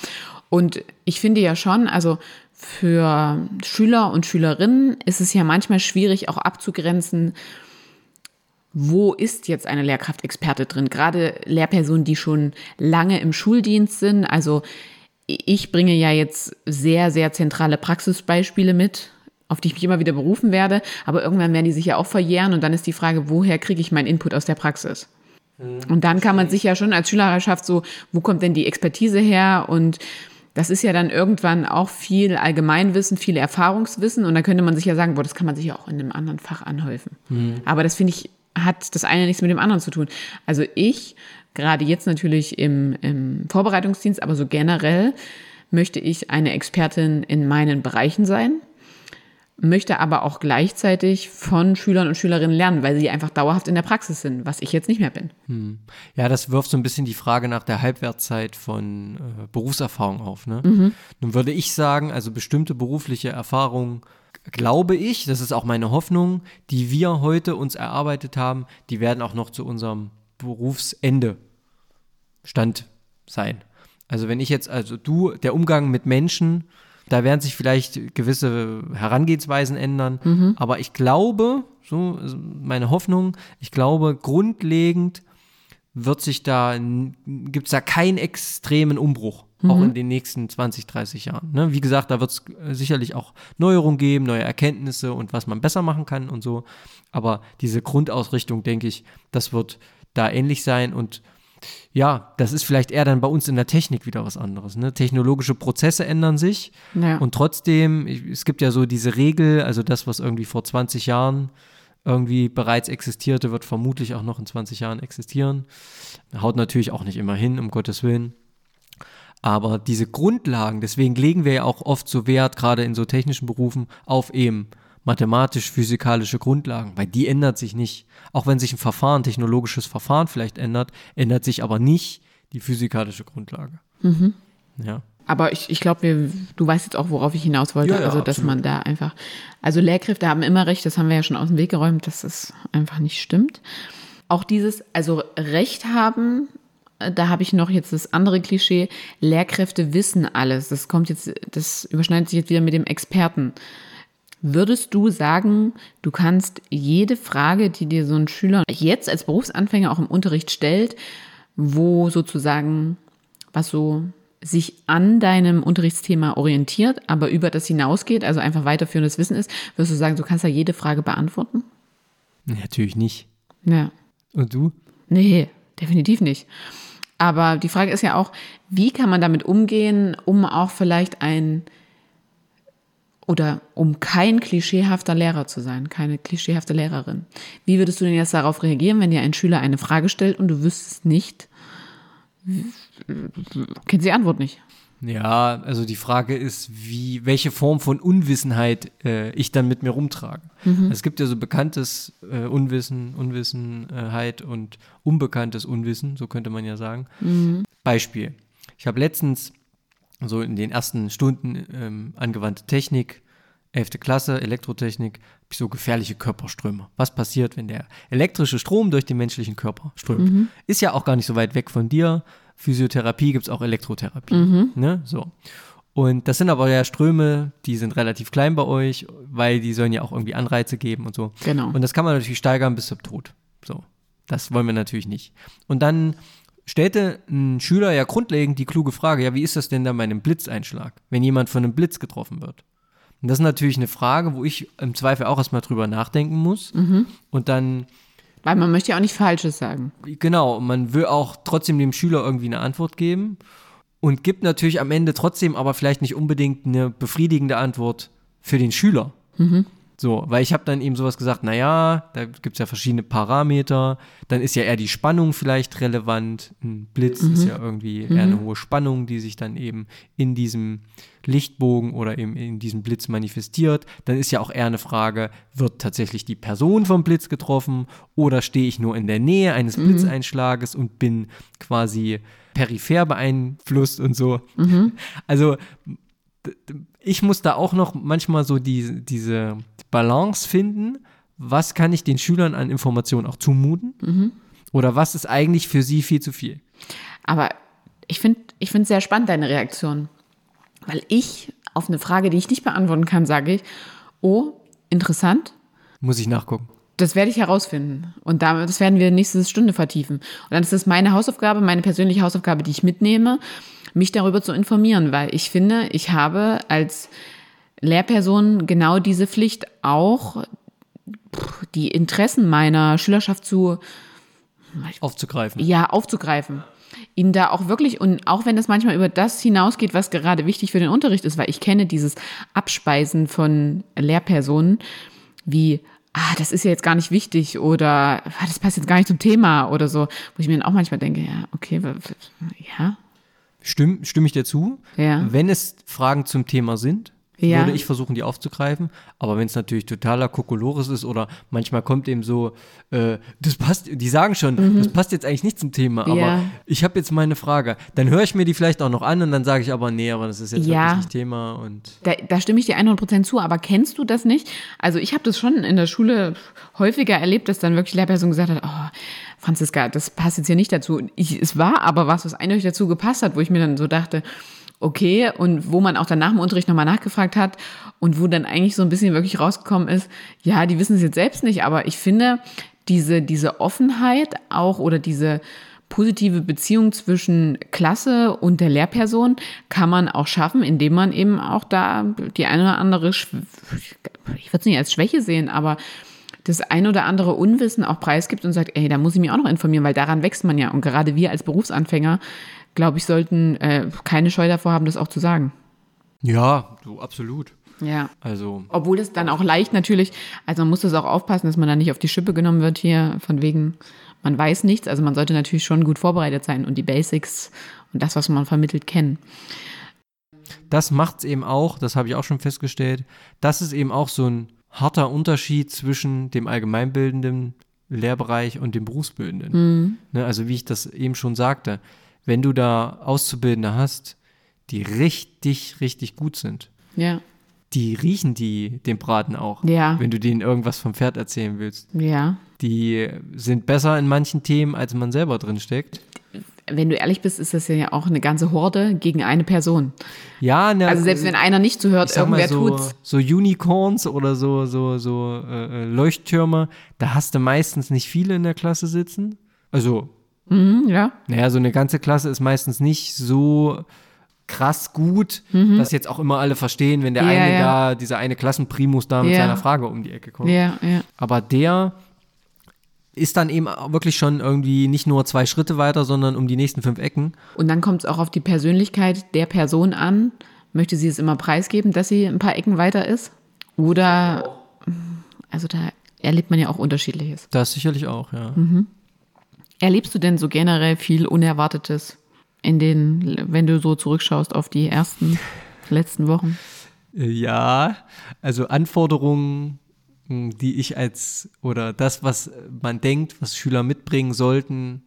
Und ich finde ja schon, also für Schüler und Schülerinnen ist es ja manchmal schwierig auch abzugrenzen, wo ist jetzt eine Lehrkraftexperte drin? Gerade Lehrpersonen, die schon lange im Schuldienst sind. Also ich bringe ja jetzt sehr, sehr zentrale Praxisbeispiele mit, auf die ich mich immer wieder berufen werde. Aber irgendwann werden die sich ja auch verjähren und dann ist die Frage, woher kriege ich meinen Input aus der Praxis? Und dann kann man sich ja schon als Schülerschaft so, wo kommt denn die Expertise her? Und das ist ja dann irgendwann auch viel Allgemeinwissen, viel Erfahrungswissen. Und dann könnte man sich ja sagen, boah, das kann man sich ja auch in einem anderen Fach anhäufen. Aber das finde ich, hat das eine nichts mit dem anderen zu tun. Also ich, gerade jetzt natürlich im, im Vorbereitungsdienst, aber so generell, möchte ich eine Expertin in meinen Bereichen sein möchte aber auch gleichzeitig von Schülern und Schülerinnen lernen, weil sie einfach dauerhaft in der Praxis sind, was ich jetzt nicht mehr bin. Ja, das wirft so ein bisschen die Frage nach der Halbwertszeit von äh, Berufserfahrung auf. Ne? Mhm. Nun würde ich sagen, also bestimmte berufliche Erfahrungen, glaube ich, das ist auch meine Hoffnung, die wir heute uns erarbeitet haben, die werden auch noch zu unserem Berufsende Stand sein. Also wenn ich jetzt, also du, der Umgang mit Menschen, da werden sich vielleicht gewisse Herangehensweisen ändern, aber ich glaube, so meine Hoffnung, ich glaube, grundlegend wird sich da, gibt es da keinen extremen Umbruch, auch in den nächsten 20, 30 Jahren. Ne? Wie gesagt, da wird es sicherlich auch Neuerungen geben, neue Erkenntnisse und was man besser machen kann und so. Aber diese Grundausrichtung, denke ich, das wird da ähnlich sein und ja, das ist vielleicht eher dann bei uns in der Technik wieder was anderes. Ne? Technologische Prozesse ändern sich Ja. und trotzdem, es gibt ja so diese Regel, also das, was irgendwie vor 20 Jahren irgendwie bereits existierte, wird vermutlich auch noch in 20 Jahren existieren. Haut natürlich auch nicht immer hin, um Gottes Willen. Aber diese Grundlagen, deswegen legen wir ja auch oft so Wert, gerade in so technischen Berufen, auf eben mathematisch-physikalische Grundlagen, weil die ändert sich nicht. Auch wenn sich ein Verfahren, technologisches Verfahren vielleicht ändert, ändert sich aber nicht die physikalische Grundlage. Ja. Aber ich, ich glaube, du weißt jetzt auch, worauf ich hinaus wollte. Ja, ja, also, dass absolut. man da einfach, also Lehrkräfte haben immer recht, das haben wir ja schon aus dem Weg geräumt, dass es einfach nicht stimmt. Auch dieses, also Recht haben, äh, da habe ich noch jetzt das andere Klischee, Lehrkräfte wissen alles. Das kommt jetzt, das überschneidet sich jetzt wieder mit dem Experten. Würdest du sagen, du kannst jede Frage, die dir so ein Schüler jetzt als Berufsanfänger auch im Unterricht stellt, wo sozusagen was so sich an deinem Unterrichtsthema orientiert, aber über das hinausgeht, also einfach weiterführendes Wissen ist, würdest du sagen, du kannst da jede Frage beantworten? Natürlich nicht. Ja. Und du? Nee, definitiv nicht. Aber die Frage ist ja auch, wie kann man damit umgehen, um auch vielleicht ein oder um kein klischeehafter Lehrer zu sein, keine klischeehafte Lehrerin. Wie würdest du denn jetzt darauf reagieren, wenn dir ein Schüler eine Frage stellt und du wüsstest nicht, kennst die Antwort nicht? Ja, also die Frage ist, wie, welche Form von Unwissenheit äh, ich dann mit mir rumtrage. Es gibt ja so bekanntes äh, Unwissen, Unwissenheit und unbekanntes Unwissen, so könnte man ja sagen. Beispiel. Ich habe letztens so in den ersten Stunden ähm, angewandte Technik, 11. Klasse, Elektrotechnik, so gefährliche Körperströme. Was passiert, wenn der elektrische Strom durch den menschlichen Körper strömt? Ist ja auch gar nicht so weit weg von dir. Physiotherapie gibt es auch Elektrotherapie. Ne? So. Und das sind aber ja Ströme, die sind relativ klein bei euch, weil die sollen ja auch irgendwie Anreize geben und so. Genau. Und das kann man natürlich steigern bis zum Tod. So. Das wollen wir natürlich nicht. Und dann stellte ein Schüler ja grundlegend die kluge Frage, ja, wie ist das denn dann bei einem Blitzeinschlag, wenn jemand von einem Blitz getroffen wird? Und das ist natürlich eine Frage, wo ich im Zweifel auch erstmal drüber nachdenken muss. Und dann Weil man möchte ja auch nicht Falsches sagen. Genau, man will auch trotzdem dem Schüler irgendwie eine Antwort geben und gibt natürlich am Ende trotzdem aber vielleicht nicht unbedingt eine befriedigende Antwort für den Schüler. So, weil ich habe dann eben sowas gesagt, naja, da gibt es ja verschiedene Parameter, dann ist ja eher die Spannung vielleicht relevant. Ein Blitz ist ja irgendwie eher eine hohe Spannung, die sich dann eben in diesem Lichtbogen oder eben in diesem Blitz manifestiert. Dann ist ja auch eher eine Frage, wird tatsächlich die Person vom Blitz getroffen oder stehe ich nur in der Nähe eines Blitzeinschlages und bin quasi peripher beeinflusst und so. Also d- d- ich muss da auch noch manchmal so die, diese Balance finden, was kann ich den Schülern an Informationen auch zumuten oder was ist eigentlich für sie viel zu viel. Aber ich finde ich finde es sehr spannend, deine Reaktion. Weil ich auf eine Frage, die ich nicht beantworten kann, sage ich, oh, interessant, Muss ich nachgucken. Das werde ich herausfinden. Und damit, das werden wir nächste Stunde vertiefen. Und dann ist es meine Hausaufgabe, meine persönliche Hausaufgabe, die ich mitnehme, mich darüber zu informieren, weil ich finde, ich habe als Lehrperson genau diese Pflicht auch, die Interessen meiner Schülerschaft zu Aufzugreifen. ja, aufzugreifen. Ihnen da auch wirklich, und auch wenn das manchmal über das hinausgeht, was gerade wichtig für den Unterricht ist, weil ich kenne dieses Abspeisen von Lehrpersonen wie, ah, das ist ja jetzt gar nicht wichtig oder ah, das passt jetzt gar nicht zum Thema oder so, wo ich mir dann auch manchmal denke, ja, okay, ja, Stimm, stimme ich dir zu? Ja. Wenn es Fragen zum Thema sind, Ja. würde ich versuchen, die aufzugreifen. Aber wenn es natürlich totaler Kokolores ist oder manchmal kommt eben so, äh, das passt, die sagen schon, das passt jetzt eigentlich nicht zum Thema, aber Mhm. Ja. ich habe jetzt meine Frage. Dann höre ich mir die vielleicht auch noch an und dann sage ich aber, nee, aber das ist jetzt Ja. wirklich nicht Thema und Da, da stimme ich dir 100% zu, aber kennst du das nicht? Also ich habe das schon in der Schule häufiger erlebt, dass dann wirklich Lehrperson gesagt hat, oh, Franziska, das passt jetzt hier nicht dazu. Ich, es war aber was, was eindeutig dazu gepasst hat, wo ich mir dann so dachte, okay, und wo man auch dann nach dem Unterricht nochmal nachgefragt hat und wo dann eigentlich so ein bisschen wirklich rausgekommen ist, ja, die wissen es jetzt selbst nicht, aber ich finde, diese, diese Offenheit auch oder diese positive Beziehung zwischen Klasse und der Lehrperson kann man auch schaffen, indem man eben auch da die eine oder andere, ich würde es nicht als Schwäche sehen, aber das ein oder andere Unwissen auch preisgibt und sagt, ey, da muss ich mich auch noch informieren, weil daran wächst man ja. Und gerade wir als Berufsanfänger, glaube ich, sollten äh, keine Scheu davor haben, das auch zu sagen. ja, so absolut. Ja. Also Obwohl es dann auch leicht natürlich, also man muss das auch aufpassen, dass man da nicht auf die Schippe genommen wird hier, von wegen, man weiß nichts. Also man sollte natürlich schon gut vorbereitet sein und die Basics und das, was man vermittelt, kennen. das macht es eben auch, das habe ich auch schon festgestellt, das ist eben auch so ein harter Unterschied zwischen dem allgemeinbildenden Lehrbereich und dem berufsbildenden. Ne, also wie ich das eben schon sagte, wenn du da Auszubildende hast, die richtig, richtig gut sind, Ja, die riechen die den Braten auch, Ja. wenn du denen irgendwas vom Pferd erzählen willst. ja. Die sind besser in manchen Themen, als man selber drin steckt. Wenn du ehrlich bist, ist das ja auch eine ganze Horde gegen eine Person. Ja, ne, Also selbst wenn einer nicht zuhört, irgendwer so, tut's. so Unicorns oder so, so, so äh, äh, Leuchttürme, da hast du meistens nicht viele in der Klasse sitzen. Also, Mhm, ja. naja, so eine ganze Klasse ist meistens nicht so krass gut, dass jetzt auch immer alle verstehen, wenn der Mhm. Ja, eine ja. da, dieser eine Klassenprimus da mit Ja. seiner Frage um die Ecke kommt. Ja, ja. Aber der ist dann eben wirklich schon irgendwie nicht nur zwei Schritte weiter, sondern um die nächsten fünf Ecken. Und dann kommt es auch auf die Persönlichkeit der Person an. Möchte sie es immer preisgeben, dass sie ein paar Ecken weiter ist? Oder, also da erlebt man ja auch unterschiedliches. Das sicherlich auch, ja. Erlebst du denn so generell viel Unerwartetes in den, wenn du so zurückschaust auf die ersten, letzten Wochen? Ja, also Anforderungen, mh, die ich als oder das, was man denkt, was Schüler mitbringen sollten,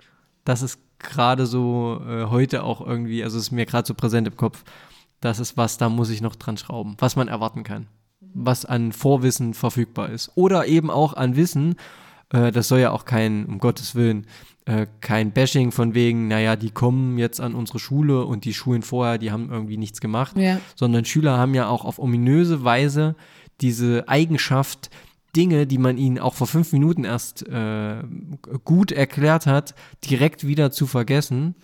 das ist gerade so äh, heute auch irgendwie, also ist mir gerade so präsent im Kopf. Das ist was, da muss ich noch dran schrauben, was man erwarten kann, was an Vorwissen verfügbar ist oder eben auch an Wissen. Äh, das soll ja auch kein, um Gottes Willen, äh, kein Bashing von wegen, naja, die kommen jetzt an unsere Schule und die Schulen vorher, die haben irgendwie nichts gemacht Ja. sondern Schüler haben ja auch auf ominöse Weise diese Eigenschaft, Dinge, die man ihnen auch vor fünf Minuten erst äh, gut erklärt hat, direkt wieder zu vergessen.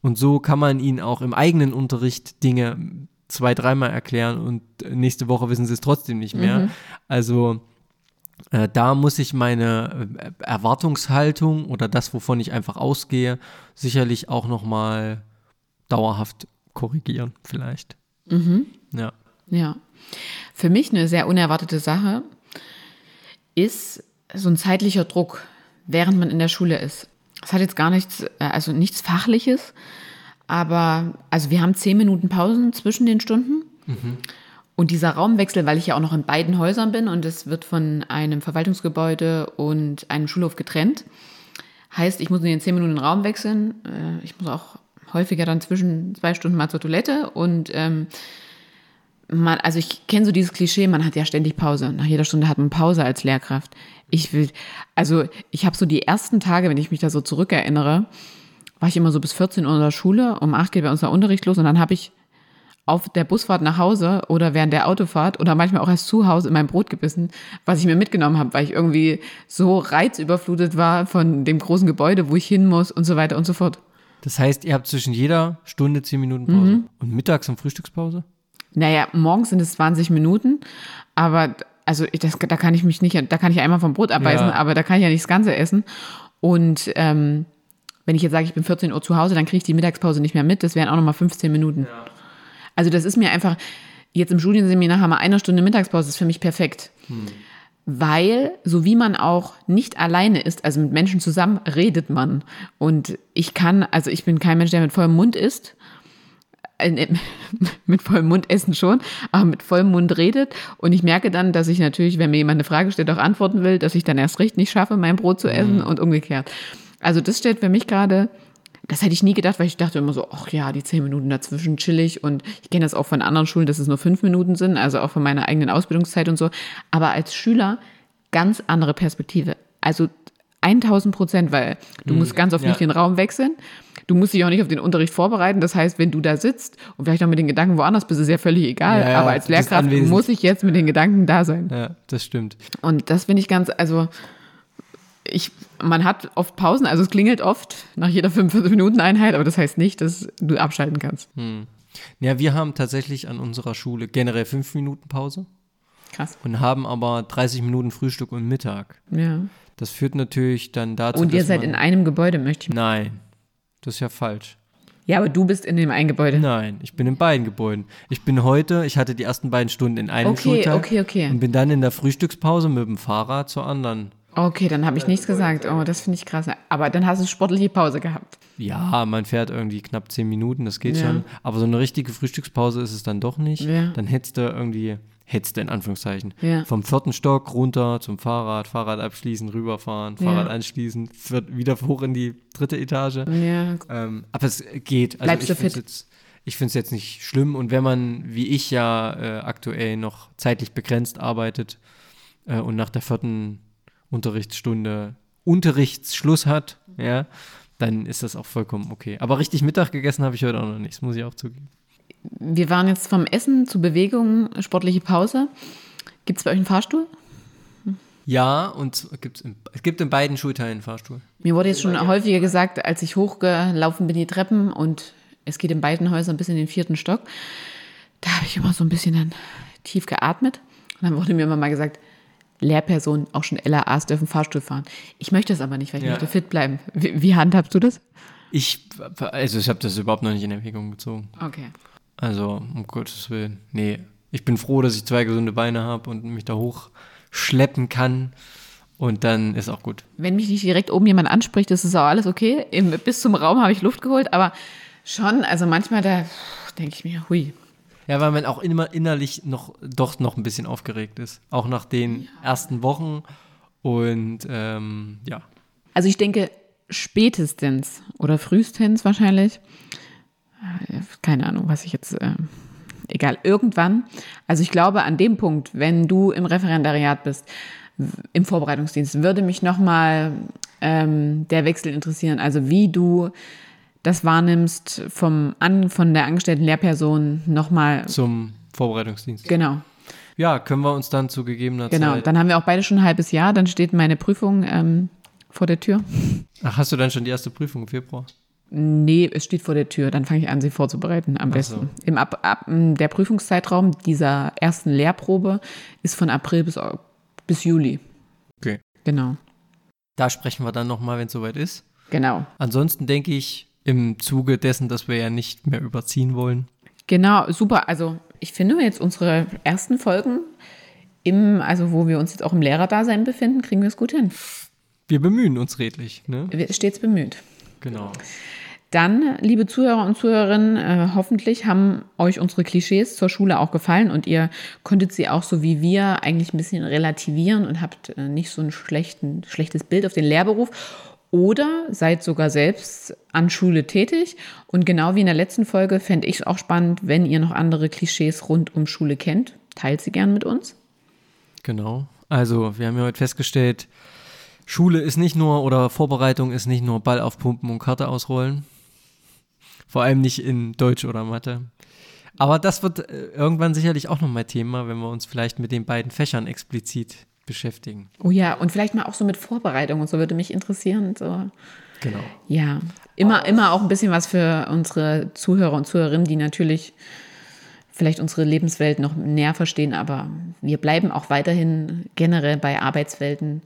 Und so kann man ihnen auch im eigenen Unterricht Dinge zwei, dreimal erklären und nächste Woche wissen sie es trotzdem nicht mehr. Also äh, da muss ich meine äh, Erwartungshaltung oder das, wovon ich einfach ausgehe, sicherlich auch nochmal dauerhaft korrigieren, vielleicht. Ja. Ja. Für mich eine sehr unerwartete Sache ist so ein zeitlicher Druck, während man in der Schule ist. Das hat jetzt gar nichts, äh, also nichts Fachliches, aber also wir haben zehn Minuten Pausen zwischen den Stunden. Und dieser Raumwechsel, weil ich ja auch noch in beiden Häusern bin und es wird von einem Verwaltungsgebäude und einem Schulhof getrennt, heißt, ich muss in den zehn Minuten den Raum wechseln. Äh, Ich muss auch häufiger dann zwischen zwei Stunden mal zur Toilette und ähm, man, also ich kenne so dieses Klischee, man hat ja ständig Pause. Nach jeder Stunde hat man Pause als Lehrkraft. Ich will, also ich habe so die ersten Tage, wenn ich mich da so zurückerinnere, war ich immer so bis 14 Uhr in der Schule, um 8 geht bei uns der Unterricht los und dann habe ich auf der Busfahrt nach Hause oder während der Autofahrt oder manchmal auch erst zu Hause in mein Brot gebissen, was ich mir mitgenommen habe, weil ich irgendwie so reizüberflutet war von dem großen Gebäude, wo ich hin muss und so weiter und so fort. Das heißt, ihr habt zwischen jeder Stunde zehn Minuten Pause. Und mittags und Frühstückspause? Naja, morgens sind es 20 Minuten, aber also ich, das, da kann ich mich nicht, da kann ich einmal vom Brot abbeißen, Ja. aber da kann ich ja nicht das Ganze essen. Und ähm, wenn ich jetzt sage, ich bin 14 Uhr zu Hause, dann kriege ich die Mittagspause nicht mehr mit. Das wären auch nochmal 15 Minuten. Also das ist mir einfach, jetzt im Studienseminar haben wir eine Stunde Mittagspause, das ist für mich perfekt. Weil, so wie man auch nicht alleine ist, also mit Menschen zusammen, redet man. Und ich kann, also ich bin kein Mensch, der mit vollem Mund isst. Äh, *laughs* mit vollem Mund essen schon, aber mit vollem Mund redet. Und ich merke dann, dass ich natürlich, wenn mir jemand eine Frage stellt, auch antworten will, dass ich dann erst recht nicht schaffe, mein Brot zu essen und umgekehrt. Also das stellt für mich gerade, das hätte ich nie gedacht, weil ich dachte immer so, ach ja, die zehn Minuten dazwischen chillig. Und ich kenne das auch von anderen Schulen, dass es nur fünf Minuten sind, also auch von meiner eigenen Ausbildungszeit und so. Aber als Schüler ganz andere Perspektive. Also 1000 Prozent, weil du musst ganz oft ja. nicht den Raum wechseln. Du musst dich auch nicht auf den Unterricht vorbereiten. Das heißt, wenn du da sitzt und vielleicht auch mit den Gedanken woanders bist, ist ja völlig egal. Ja, ja, Aber als Lehrkraft muss ich jetzt mit den Gedanken da sein. Ja, das stimmt. Und das finde ich ganz, also ich, man hat oft Pausen, also es klingelt oft nach jeder 45-Minuten-Einheit, aber das heißt nicht, dass du abschalten kannst. Ja, wir haben tatsächlich an unserer Schule generell fünf Minuten Pause Krass. und haben aber 30 Minuten Frühstück und Mittag. Ja. Das führt natürlich dann dazu, Und ihr seid in einem Gebäude, möchte ich. Nein, das ist ja falsch. Ja, aber du bist in dem einen Gebäude. Nein, ich bin in beiden Gebäuden. Ich bin heute, ich hatte die ersten beiden Stunden in einem Okay, Schultag okay, okay. und bin dann in der Frühstückspause mit dem Fahrrad zur anderen. Okay, dann habe ich nichts gesagt. Oh, das finde ich krass. Aber dann hast du sportliche Pause gehabt. Ja, man fährt irgendwie knapp zehn Minuten, das geht Ja. schon. Aber so eine richtige Frühstückspause ist es dann doch nicht. Ja. Dann hättest du irgendwie, hättest du in Anführungszeichen, Ja. vom vierten Stock runter zum Fahrrad, Fahrrad abschließen, rüberfahren, Ja. Fahrrad anschließen, wieder hoch in die dritte Etage. Ja, Ähm, aber es geht. Also Bleibst ich du fit? Jetzt, ich finde es jetzt nicht schlimm. Und wenn man, wie ich ja äh, aktuell noch zeitlich begrenzt arbeitet äh, und nach der vierten Unterrichtsstunde Unterrichtsschluss hat, ja, dann ist das auch vollkommen okay. Aber richtig Mittag gegessen habe ich heute auch noch nichts, muss ich auch zugeben. wir waren jetzt vom Essen zu Bewegung, sportliche Pause. Gibt es bei euch einen Fahrstuhl? Ja, und es gibt's in, es gibt in beiden Schulteilen einen Fahrstuhl. Mir wurde jetzt schon häufiger gesagt, als ich hochgelaufen bin die Treppen und es geht in beiden Häusern bis in den vierten Stock, da habe ich immer so ein bisschen dann tief geatmet. Und dann wurde mir immer mal gesagt, Lehrpersonen, auch schon LAAs dürfen Fahrstuhl fahren. Ich möchte das aber nicht, weil ich Ja. möchte fit bleiben. Wie, wie handhabst du das? Ich, also ich habe das überhaupt noch nicht in Erwägung gezogen. Okay. Also, um Gottes Willen. Nee. Ich bin froh, dass ich zwei gesunde Beine habe und mich da hochschleppen kann. Und dann ist auch gut. Wenn mich nicht direkt oben jemand anspricht, ist es auch alles okay. Im, bis zum Raum habe ich Luft geholt, aber Schon, also manchmal da denke ich mir, hui. Ja, weil man auch immer innerlich noch doch noch ein bisschen aufgeregt ist. Auch nach den ersten Wochen. Und ähm, ja. Also ich denke, spätestens oder frühestens wahrscheinlich, äh, keine Ahnung, was ich jetzt, äh, egal, irgendwann. Also ich glaube, an dem Punkt, wenn du im Referendariat bist, im Vorbereitungsdienst, würde mich nochmal ähm, der Wechsel interessieren. Also wie du das wahrnimmst vom an, von der angestellten Lehrperson nochmal. Zum Vorbereitungsdienst. Genau, Ja, können wir uns dann zu gegebener genau. Zeit. Dann haben wir auch beide schon ein halbes Jahr, dann steht meine Prüfung ähm, vor der Tür. Ach, hast du dann schon die erste Prüfung im Februar? Nee, es steht vor der Tür. Dann fange ich an, sie vorzubereiten. Am besten. Im Ab, ab, der Prüfungszeitraum dieser ersten Lehrprobe ist von April bis, bis Juli. Okay. Genau. Da sprechen wir dann nochmal, wenn es soweit ist. Genau. Ansonsten denke ich, im Zuge dessen, dass wir ja nicht mehr überziehen wollen. Genau, super. Also ich finde jetzt unsere ersten Folgen im, also wo wir uns jetzt auch im Lehrerdasein befinden, kriegen wir es gut hin. Wir bemühen uns redlich, ne? Stets bemüht. Genau. Dann, liebe Zuhörer und Zuhörerinnen, äh, hoffentlich haben euch unsere Klischees zur Schule auch gefallen und ihr konntet sie auch so wie wir eigentlich ein bisschen relativieren und habt äh, nicht so ein schlechten, schlechtes Bild auf den Lehrberuf oder seid sogar selbst an Schule tätig. Und genau wie in der letzten Folge fände ich es auch spannend, wenn ihr noch andere Klischees rund um Schule kennt. Teilt sie gern mit uns. Genau. Also, wir haben ja heute festgestellt, Schule ist nicht nur oder Vorbereitung ist nicht nur Ball aufpumpen und Karte ausrollen. Vor allem nicht in Deutsch oder Mathe. Aber das wird äh, irgendwann sicherlich auch nochmal Thema, wenn wir uns vielleicht mit den beiden Fächern explizit beschäftigen. Oh ja, und vielleicht mal auch so mit Vorbereitung und so würde mich interessieren. So. Genau. Ja, immer, immer auch ein bisschen was für unsere Zuhörer und Zuhörerinnen, die natürlich vielleicht unsere Lebenswelt noch näher verstehen, aber wir bleiben auch weiterhin generell bei Arbeitswelten,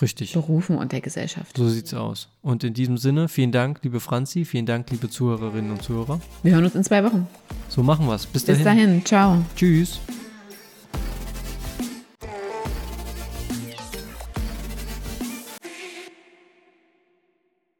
Richtig. Berufen und der Gesellschaft. So sieht's aus. Und in diesem Sinne, vielen Dank, liebe Franzi, vielen Dank, liebe Zuhörerinnen und Zuhörer. Wir hören uns in zwei Wochen. So machen wir's. Bis Bis dahin. dahin, ciao. Tschüss.